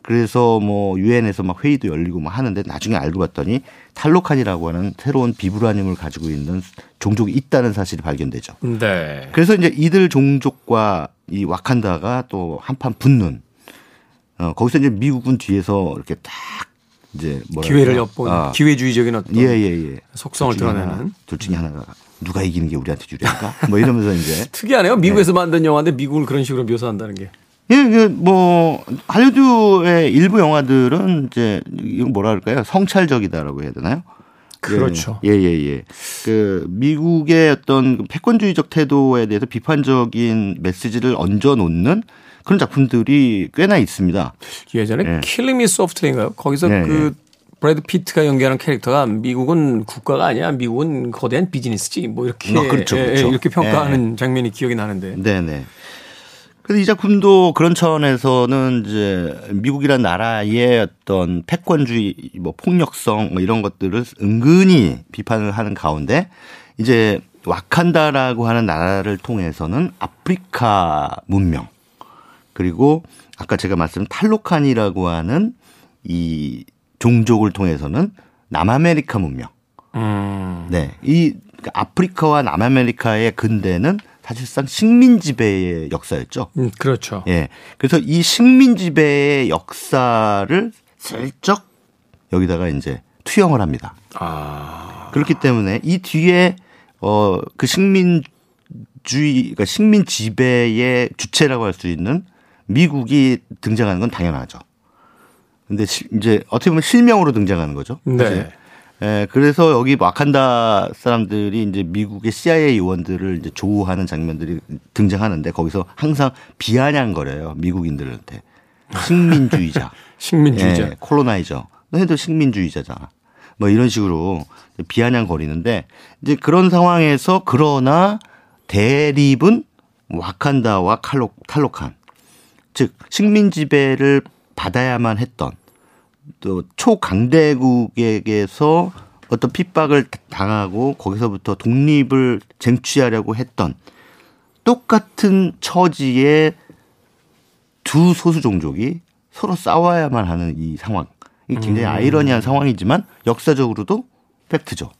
그래서 뭐 유엔에서 막 회의도 열리고 막 하는데 나중에 알고 봤더니 탈로칸이라고 하는 새로운 비브라늄을 가지고 있는 종족이 있다는 사실이 발견되죠. 네. 그래서 이제 이들 종족과 이 와칸다가 또 한판 붙는 어 거기서 이제 미국은 뒤에서 이렇게 딱 이제 뭐랄까 기회를 엿보는 아, 기회주의적인 어떤 예 예 예. 속성을 둘 중에 드러내는. 하나, 둘 중에 하나가 누가 이기는 게 우리한테 유리한가? 뭐 이러면서 이제 특이하네요. 미국에서 네. 만든 영화인데 미국을 그런 식으로 묘사한다는 게. 예, 예, 뭐 할리우드의 일부 영화들은 이제 이거 뭐라 그럴까요? 성찰적이다라고 해야 되나요? 그렇죠. 예, 예, 예. 그 미국의 어떤 패권주의적 태도에 대해서 비판적인 메시지를 얹어 놓는 그런 작품들이 꽤나 있습니다. 예전에 예. Killing Me Softly인가요? 거기서 네, 그 브래드 피트가 연기하는 캐릭터가 미국은 국가가 아니야. 미국은 거대한 비즈니스지. 뭐 이렇게 아, 그렇죠, 예, 예, 그렇죠. 이렇게 평가하는 장면이 기억이 나는데. 네, 네. 그래서 이 작품도 그런 차원에서는 이제 미국이란 나라의 어떤 패권주의, 뭐 폭력성 뭐 이런 것들을 은근히 비판을 하는 가운데 이제 와칸다라고 하는 나라를 통해서는 아프리카 문명 그리고 아까 제가 말씀드린 탈로칸이라고 하는 이 종족을 통해서는 남아메리카 문명 음. 네. 이 아프리카와 남아메리카의 근대는 사실상 식민 지배의 역사였죠. 음, 그렇죠. 예. 그래서 이 식민 지배의 역사를 슬쩍 여기다가 이제 투영을 합니다. 아. 그렇기 때문에 이 뒤에 어 그 식민주의 그러니까 식민 지배의 주체라고 할 수 있는 미국이 등장하는 건 당연하죠. 근데 시- 이제 어떻게 보면 실명으로 등장하는 거죠. 네. 예, 그래서 여기 와칸다 사람들이 이제 미국의 CIA 요원들을 이제 조우하는 장면들이 등장하는데 거기서 항상 비아냥거려요. 미국인들한테. 식민주의자. 식민주의자. 예, 콜로나이저. 너희도 식민주의자잖아. 뭐 이런 식으로 비아냥거리는데 이제 그런 상황에서 그러나 대립은 와칸다와 칼로, 탈로칸. 즉, 식민 지배를 받아야만 했던 또 초강대국에게서 어떤 핍박을 당하고 거기서부터 독립을 쟁취하려고 했던 똑같은 처지의 두 소수 종족이 서로 싸워야만 하는 이 상황. 이 굉장히 음. 아이러니한 상황이지만 역사적으로도 팩트죠.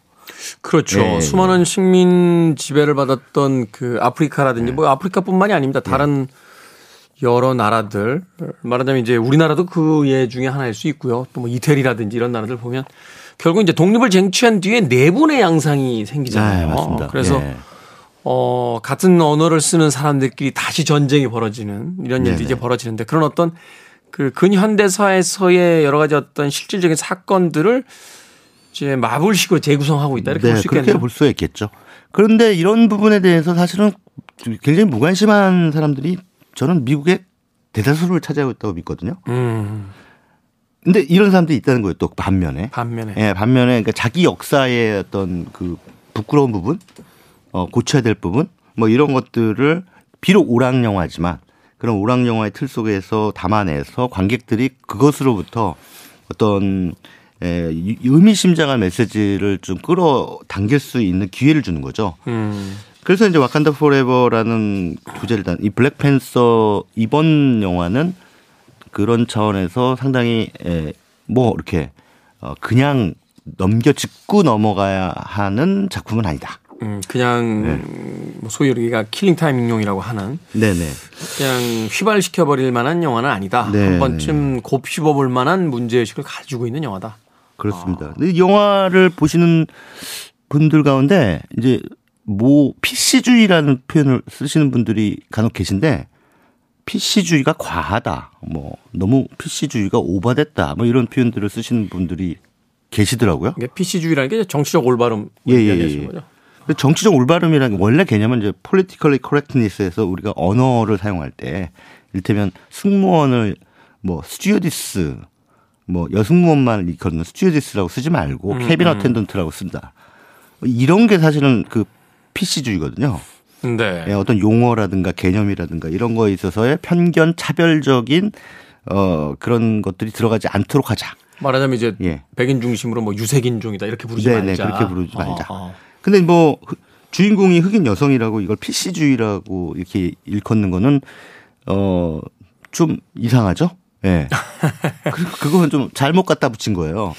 그렇죠. 예, 수많은 식민 지배를 받았던 그 아프리카라든지 뭐 아프리카뿐만이 아닙니다. 다른 여러 나라들 말하자면 이제 우리나라도 그 예 중에 하나일 수 있고요. 또 뭐 이태리라든지 이런 나라들 보면 결국 이제 독립을 쟁취한 뒤에 내분의 양상이 생기잖아요. 네, 맞습니다. 그래서 예. 어 같은 언어를 쓰는 사람들끼리 다시 전쟁이 벌어지는 이런 일들이 네네. 이제 벌어지는데 그런 어떤 그 근현대사에서의 여러 가지 어떤 실질적인 사건들을 이제 마블식으로 재구성하고 있다 이렇게 볼수 네, 그렇게 있겠네요. 볼 수가 있겠죠. 그런데 이런 부분에 대해서 사실은 굉장히 무관심한 사람들이 저는 미국의 대다수를 차지하고 있다고 믿거든요. 음, 근데 이런 사람들이 있다는 거예요. 또 반면에. 반면에 예, 반면에 그러니까 자기 역사의 어떤 그 부끄러운 부분, 어, 고쳐야 될 부분, 뭐 이런 것들을 비록 오락 영화지만 그런 오락 영화의 틀 속에서 담아내서 관객들이 그것으로부터 어떤 에, 이- 의미심장한 메시지를 좀 끌어당길 수 있는 기회를 주는 거죠. 음, 그래서 이제 와칸다 Forever라는 부제를 단, 이 블랙팬서 이번 영화는 그런 차원에서 상당히 에, 뭐 이렇게 어, 그냥 넘겨 짚고 넘어가야 하는 작품은 아니다. 음, 그냥 뭐 소위 우리가 killing time용이라고 하는 네네. 그냥 휘발시켜 버릴 만한 영화는 아니다. 네, 한 번쯤 곱씹어 볼 만한 문제 의식을 가지고 있는 영화다. 그렇습니다. 근데 이 영화를 보시는 분들 가운데 이제 뭐 PC주의라는 표현을 쓰시는 분들이 간혹 계신데 PC주의가 과하다. 뭐 너무 PC주의가 오버됐다. 뭐 이런 표현들을 쓰시는 분들이 계시더라고요. 이게 PC주의라는 게 정치적 올바름 예, 예, 예. 거죠. 정치적 올바름이라는 게 원래 개념은 이제 politically correctness에서 우리가 언어를 사용할 때 이를테면 승무원을 뭐 스튜어디스 뭐 여승무원만 일컫는 스튜어디스라고 쓰지 말고 음, cabin attendant라고 쓴다. 이런 게 사실은 그 PC주의거든요. 네. 예, 어떤 용어라든가 개념이라든가 이런 거에 있어서의 편견 차별적인 어 그런 것들이 들어가지 않도록 하자. 말하자면 이제 예. 백인 중심으로 뭐 유색인종이다 이렇게 부르지 네네, 말자. 그렇게 부르지 말자. 어, 어. 근데 뭐 흑- 주인공이 흑인 여성이라고 이걸 PC주의라고 이렇게 일컫는 거는 어 좀 이상하죠? 예. 그 그거는 좀 잘못 갖다 붙인 거예요.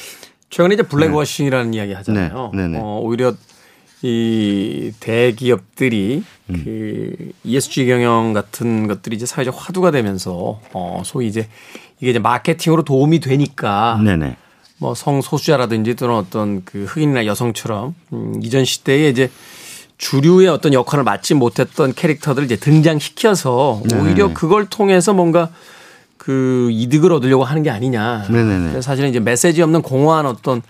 최근에 이제 블랙워싱이라는 이야기 하잖아요. 네, 네, 네. 어, 오히려 이 대기업들이 음. 그 ESG 경영 같은 것들이 이제 사회적 화두가 되면서 어 소위 이제 이게 이제 마케팅으로 도움이 되니까 네네. 뭐 성소수자라든지 또는 어떤 그 흑인이나 여성처럼 음, 이전 시대에 이제 주류의 어떤 역할을 맡지 못했던 캐릭터들을 이제 등장시켜서 네. 오히려 그걸 통해서 뭔가 그 이득을 얻으려고 하는 게 아니냐. 네네네. 그래서 사실은 이제 메시지 없는 공허한 어떤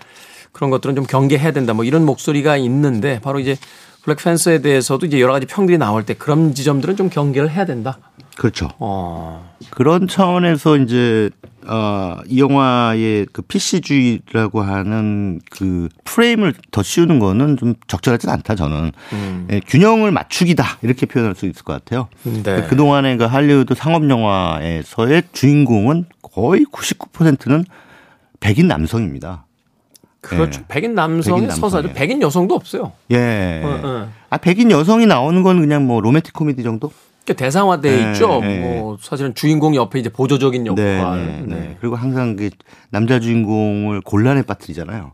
그런 것들은 좀 경계해야 된다. 뭐 이런 목소리가 있는데 바로 이제 블랙팬서에 대해서도 이제 여러 가지 평들이 나올 때 그런 지점들은 좀 경계를 해야 된다. 그렇죠. 어. 그런 차원에서 이제 어 이 영화의 그 PC주의라고 하는 그 프레임을 더 씌우는 거는 좀 적절하진 않다 저는 예, 균형을 맞추기다 이렇게 표현할 수 있을 것 같아요. 네. 그 동안의 그 할리우드 상업 영화에서의 주인공은 거의 99%는 백인 남성입니다. 그렇죠. 예. 백인 남성의 백인 서사죠. 백인 여성도 없어요. 예. 어, 어. 아 백인 여성이 나오는 건 그냥 뭐 로맨틱 코미디 정도? 그러니까 대상화돼 네, 있죠. 네. 뭐 사실은 주인공 옆에 이제 보조적인 역할. 네, 네, 네. 그리고 항상 그 남자 주인공을 곤란에 빠뜨리잖아요.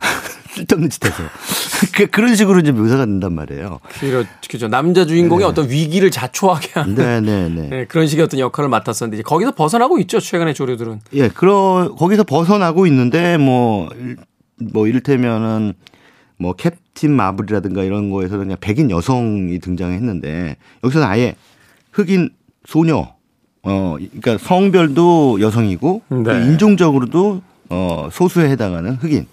쓸데없는 짓해서 그- 그런 식으로 이제 묘사가 된단 말이에요. 그렇죠. 그죠. 남자 주인공이 어떤 위기를 자초하게 하는 네, 네, 네. 네, 그런 식의 어떤 역할을 맡았었는데 이제 거기서 벗어나고 있죠. 최근의 조류들은. 예, 그러 거기서 벗어나고 있는데 뭐 일- 뭐 이를테면은 뭐 캡틴 마블이라든가 이런 거에서는 그냥 백인 여성이 등장했는데 여기서는 아예 흑인 소녀 어 그러니까 성별도 여성이고 네. 또 인종적으로도 어 소수에 해당하는 흑인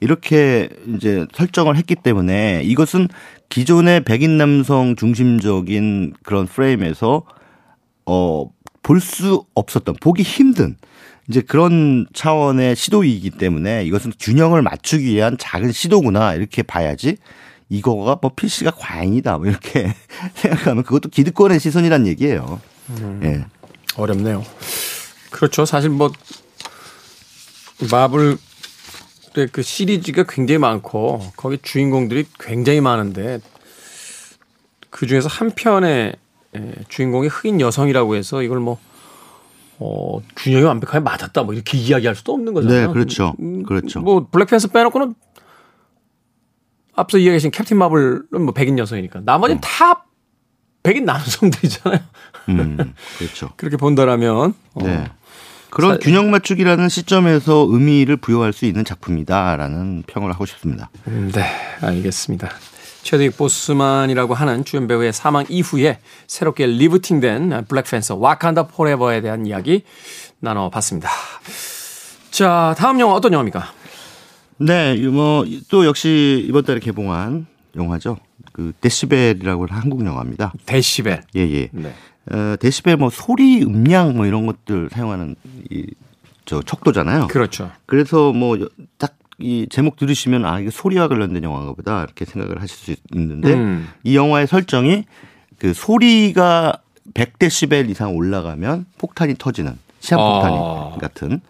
이렇게 이제 설정을 했기 때문에 이것은 기존의 백인 남성 중심적인 그런 프레임에서 어, 볼 수 없었던, 보기 힘든 이제 그런 차원의 시도이기 때문에 이것은 균형을 맞추기 위한 작은 시도구나 이렇게 봐야지 이거가 뭐 필시가 과잉이다 뭐 이렇게 생각하면 그것도 기득권의 시선이란 얘기예요. 예. 어렵네요. 그렇죠. 사실 뭐 마블의 그 시리즈가 굉장히 많고 거기 주인공들이 굉장히 많은데 그 중에서 한 편의 예, 주인공이 흑인 여성이라고 해서 이걸 뭐 어, 균형이 완벽하게 맞았다 뭐 이렇게 이야기할 수도 없는 거잖아요. 네, 그렇죠. 음, 그렇죠. 뭐 블랙팬서 빼놓고는 앞서 이야기하신 캡틴 마블은 뭐 백인 여성이니까 나머지는 다 백인 남성들이잖아요. 음, 그렇죠. 그렇게 본다라면 어, 네. 그런 사- 균형 맞추기라는 시점에서 의미를 부여할 수 있는 작품이다라는 평을 하고 싶습니다. 음, 네, 알겠습니다. 최드윅 보스만이라고 하는 주연 배우의 사망 이후에 새롭게 리부팅된 블랙팬서 와칸다 포레버에 대한 이야기 나눠봤습니다. 자, 다음 영화 어떤 영화입니까? 네, 뭐 또 역시 이번 달에 개봉한 영화죠. 그 데시벨이라고 하는 한국 영화입니다. 데시벨. 예, 예. 네. 어, 데시벨 뭐 소리 음량 뭐 이런 것들 사용하는 이 저 척도잖아요. 그렇죠. 그래서 뭐 딱 이 제목 들으시면 아 이게 소리와 관련된 영화인가 보다 이렇게 생각을 하실 수 있는데 음. 이 영화의 설정이 그 소리가 100데시벨 이상 올라가면 폭탄이 터지는 시한폭탄 아. 같은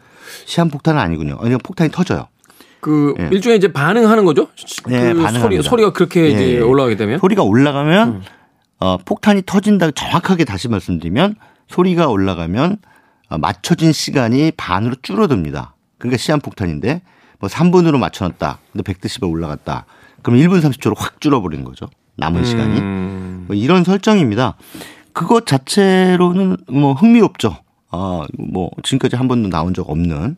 시한폭탄은 아니군요. 아니요 폭탄이 터져요. 그 예. 일종의 이제 반응하는 거죠? 네, 그 소리, 반응합니다. 소리 가 그렇게 예, 이제 예. 올라가게 되면 소리가 올라가면 음. 어, 폭탄이 터진다 정확하게 다시 말씀드리면 소리가 올라가면 어, 맞춰진 시간이 반으로 줄어듭니다. 그러니까 시한폭탄인데 뭐 3분으로 맞춰놨다. 근데 100데시벨 올라갔다. 그럼 1분 30초로 확 줄어버리는 거죠. 남은 시간이. 음, 뭐 이런 설정입니다. 그것 자체로는 뭐 흥미롭죠. 아, 뭐 지금까지 한 번도 나온 적 없는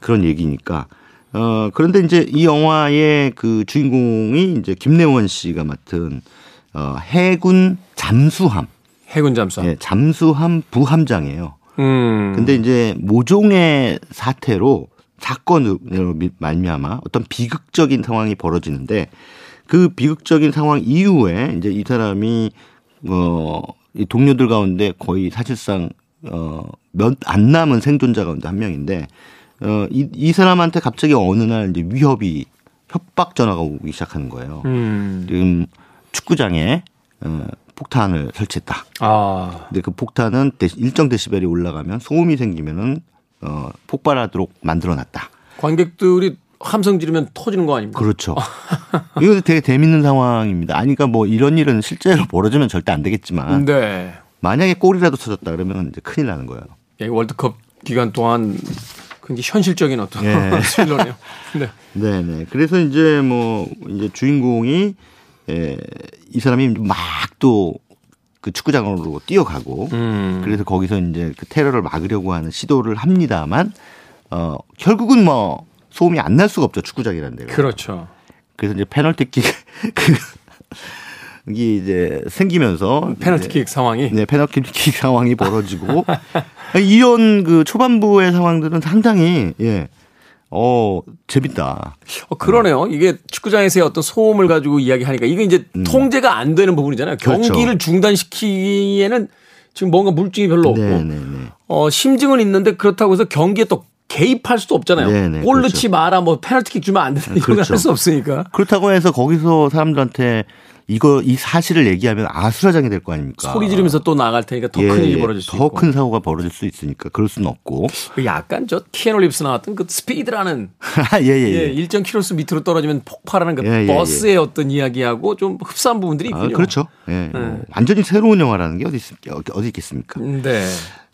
그런 얘기니까. 어, 그런데 이제 이 영화의 그 주인공이 이제 김래원 씨가 맡은 어, 해군 잠수함, 해군 잠수함. 예, 잠수함 부함장이에요. 음. 근데 이제 모종의 사태로 사건으로 미- 말미암아 어떤 비극적인 상황이 벌어지는데 그 비극적인 상황 이후에 이제 이 사람이 어이 동료들 가운데 거의 사실상 어몇 안 남은 생존자 가운데 한 명인데 어이 이 사람한테 갑자기 어느 날 이제 위협이 협박 전화가 오기 시작하는 거예요. 음. 지금 축구장에 어 폭탄을 설치했다. 아. 근데 그 폭탄은 데- 일정 데시벨이 올라가면 소음이 생기면은 어 폭발하도록 만들어놨다. 관객들이 함성 지르면 터지는 거 아닙니까? 그렇죠. 이거 되게 재밌는 상황입니다. 아니 그러니까 뭐 이런 일은 실제로 벌어지면 절대 안 되겠지만 네. 만약에 골이라도 터졌다 그러면 이제 큰일 나는 거예요. 야, 이 월드컵 기간 동안 굉장히 현실적인 어떤 예. 스릴러네요. 네. 네 네. 그래서 이제 뭐 이제 주인공이 에, 이 사람이 막 또 그 축구장으로 뛰어가고 음. 그래서 거기서 이제 그 테러를 막으려고 하는 시도를 합니다만 어 결국은 뭐 소음이 안 날 수가 없죠 축구장이라는 데가. 그렇죠. 그래서 이제 페널티킥 그 이게 이제 생기면서 페널티킥 상황이. 네, 페널티킥 상황이 벌어지고 이런 그 초반부의 상황들은 상당히 예. 어, 재밌다. 어, 그러네요. 이게 축구장에서의 어떤 소음을 가지고 이야기하니까 이게 이제 통제가 안 되는 부분이잖아요. 음. 그렇죠. 경기를 중단시키기에는 지금 뭔가 물증이 별로 없고 네, 네, 네. 어, 심증은 있는데 그렇다고 해서 경기에 또 개입할 수도 없잖아요. 네, 네, 골 그렇죠. 넣지 마라, 뭐 페널티킥 주면 안 된다 이런 그렇죠. 거할수 없으니까. 그렇다고 해서 거기서 사람들한테 이거 이 사실을 얘기하면 아수라장이 될 거 아닙니까? 소리 지르면서 또 나갈 테니까 더큰 일이 벌어질 수 있고. 더큰 사고가 벌어질 수 있으니까 그럴 수는 없고. 그 약간 저 키에노 립스 나왔던 그 스피드라는 예, 예, 예, 예. 일정 키로수 밑으로 떨어지면 폭발하는 그 예, 예, 버스의 어떤 이야기하고 좀 흡사한 부분들이 아, 있군요. 그렇죠. 예. 뭐 완전히 새로운 영화라는 게 어디 있, 어디 있겠습니까? 네.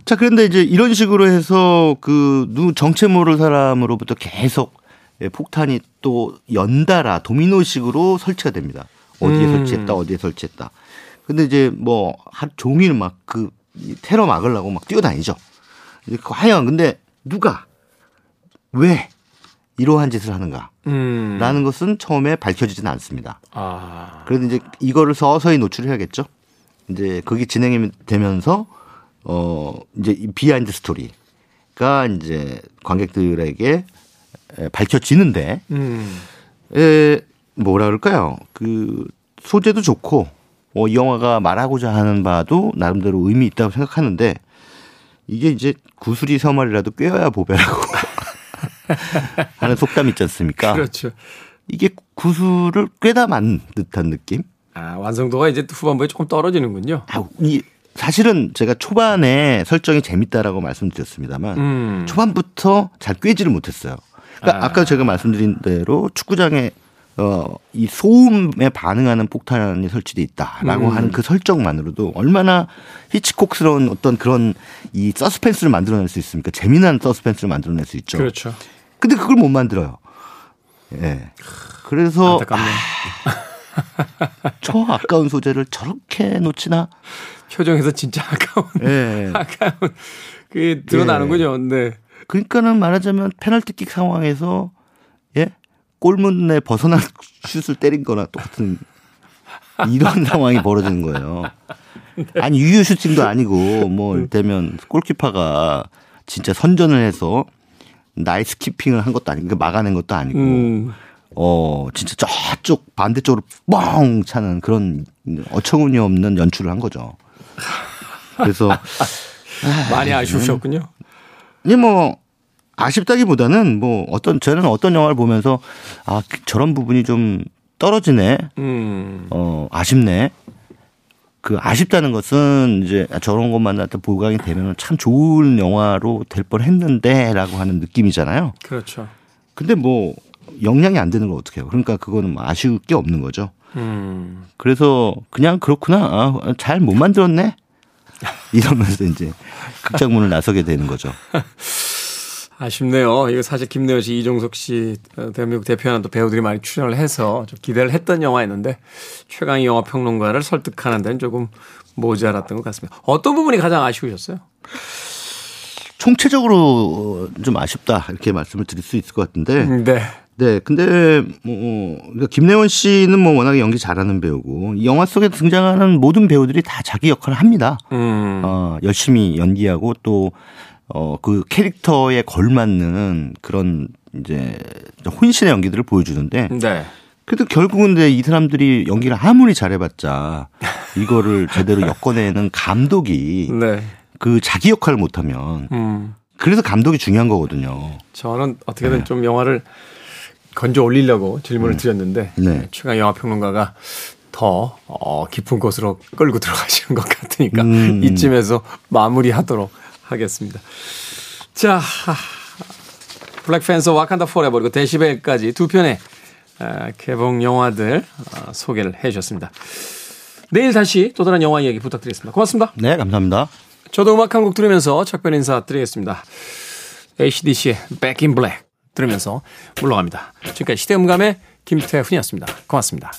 자, 그런데 이제 이런 식으로 해서 그 누 정체 모를 사람으로부터 계속 예, 폭탄이 또 연달아 도미노식으로 설치가 됩니다. 어디에 음. 설치했다, 어디에 설치했다. 근데 이제 뭐 하루 종일 막 그 테러 막으려고 막 뛰어다니죠. 이제 과연 근데 누가 왜 이러한 짓을 하는가? 음. 라는 것은 처음에 밝혀지지는 않습니다. 아. 그래도 이제 이거를 서서히 노출해야겠죠. 이제 그게 진행이 되면서 어 이제 이 behind story가 이제 관객들에게 에, 밝혀지는데 음. 에 뭐라 그럴까요? 그 소재도 좋고 어, 이 영화가 말하고자 하는 바도 나름대로 의미 있다고 생각하는데 이게 이제 구슬이 서말이라도 꿰어야 보배라고 하는 속담 있지 않습니까? 그렇죠. 이게 구슬을 꿰다 만 듯한 느낌? 아, 완성도가 이제 후반부에 조금 떨어지는군요. 아, 이 사실은 제가 초반에 설정이 재밌다라고 말씀드렸습니다만 음. 초반부터 잘 꿰지를 못했어요. 그러니까 아. 아. 까 제가 말씀드린 대로 축구장에 어, 이 소음에 반응하는 폭탄이 설치돼 있다라고 음. 하는 그 설정만으로도 얼마나 히치콕스러운 어떤 그런 이 서스펜스를 만들어낼 수 있습니까? 재미난 서스펜스를 만들어낼 수 있죠. 그렇죠. 근데 그걸 못 만들어요. 예. 그래서 안타깝네. 저 아까운 소재를 저렇게 놓치나? 표정에서 진짜 아까운, 예. 아까운, 그게 드러나는군요. 네. 그러니까는 말하자면 페널티킥 상황에서 예 골문에 벗어난 슛을 때린 거나 똑같은 이런 상황이 벌어지는 거예요. 아니 유유 슈팅도 아니고 뭐 이를테면 골키퍼가 진짜 선전을 해서 nice keeping을 한 것도 아니고 그러니까 막아낸 것도 아니고 음. 어 진짜 저쪽 반대쪽으로 뻥 차는 그런 어처구니 없는 연출을 한 거죠. 그래서 많이 아쉬우셨군요. 이뭐 아쉽다기보다는 뭐 어떤 저는 어떤 영화를 보면서 아 저런 부분이 좀 떨어지네 음. 어 아쉽네 그 아쉽다는 것은 이제 저런 것만 나한테 보강이 되면 참 좋은 영화로 될 뻔했는데라고 하는 느낌이잖아요. 그렇죠. 근데 뭐 영향이 안 되는 걸 어떻게 해요? 그러니까 그거는 뭐 아쉬울 게 없는 거죠. 음. 그래서 그냥 그렇구나 아, 잘 못 만들었네 이러면서 이제 극장문을 나서게 되는 거죠. 아쉽네요. 이거 사실 김래연 씨, 이종석 씨, 어, 대한민국 대표하는 또 배우들이 많이 출연을 해서 좀 기대를 했던 영화였는데 최강희 영화 평론가를 설득하는 데는 조금 모자랐던 것 같습니다. 어떤 부분이 가장 아쉬우셨어요? 총체적으로 좀 아쉽다 이렇게 말씀을 드릴 수 있을 것 같은데 음, 네. 네 근데 뭐 그러니까 김래원 씨는 뭐 워낙에 연기 잘하는 배우고 이 영화 속에 등장하는 모든 배우들이 다 자기 역할을 합니다. 음. 어, 열심히 연기하고 또 어, 그 캐릭터에 걸맞는 그런 이제 혼신의 연기들을 보여주는데 네. 그래도 결국은 근데 이 사람들이 연기를 아무리 잘해봤자 이거를 제대로 엮어내는 감독이 네. 그 자기 역할을 못하면 음. 그래서 감독이 중요한 거거든요. 저는 어떻게든 좀 영화를 건져 올리려고 질문을 드렸는데 네. 최강 영화 평론가가 더 어, 깊은 곳으로 끌고 들어가시는 것 같으니까 음. 이쯤에서 마무리하도록 하겠습니다. 자, 블랙팬서 와칸다 Forever 그리고 데시벨까지 두 편의 아, 개봉 영화들 아, 소개를 해 주셨습니다. 내일 다시 또 다른 영화 이야기 부탁드리겠습니다. 고맙습니다. 네, 감사합니다. 저도 음악 한 곡 들으면서 작별 인사 드리겠습니다. ACDC의 Back in Black 들으면서 물러갑니다. 지금까지 시대음감의 김태훈이었습니다. 고맙습니다.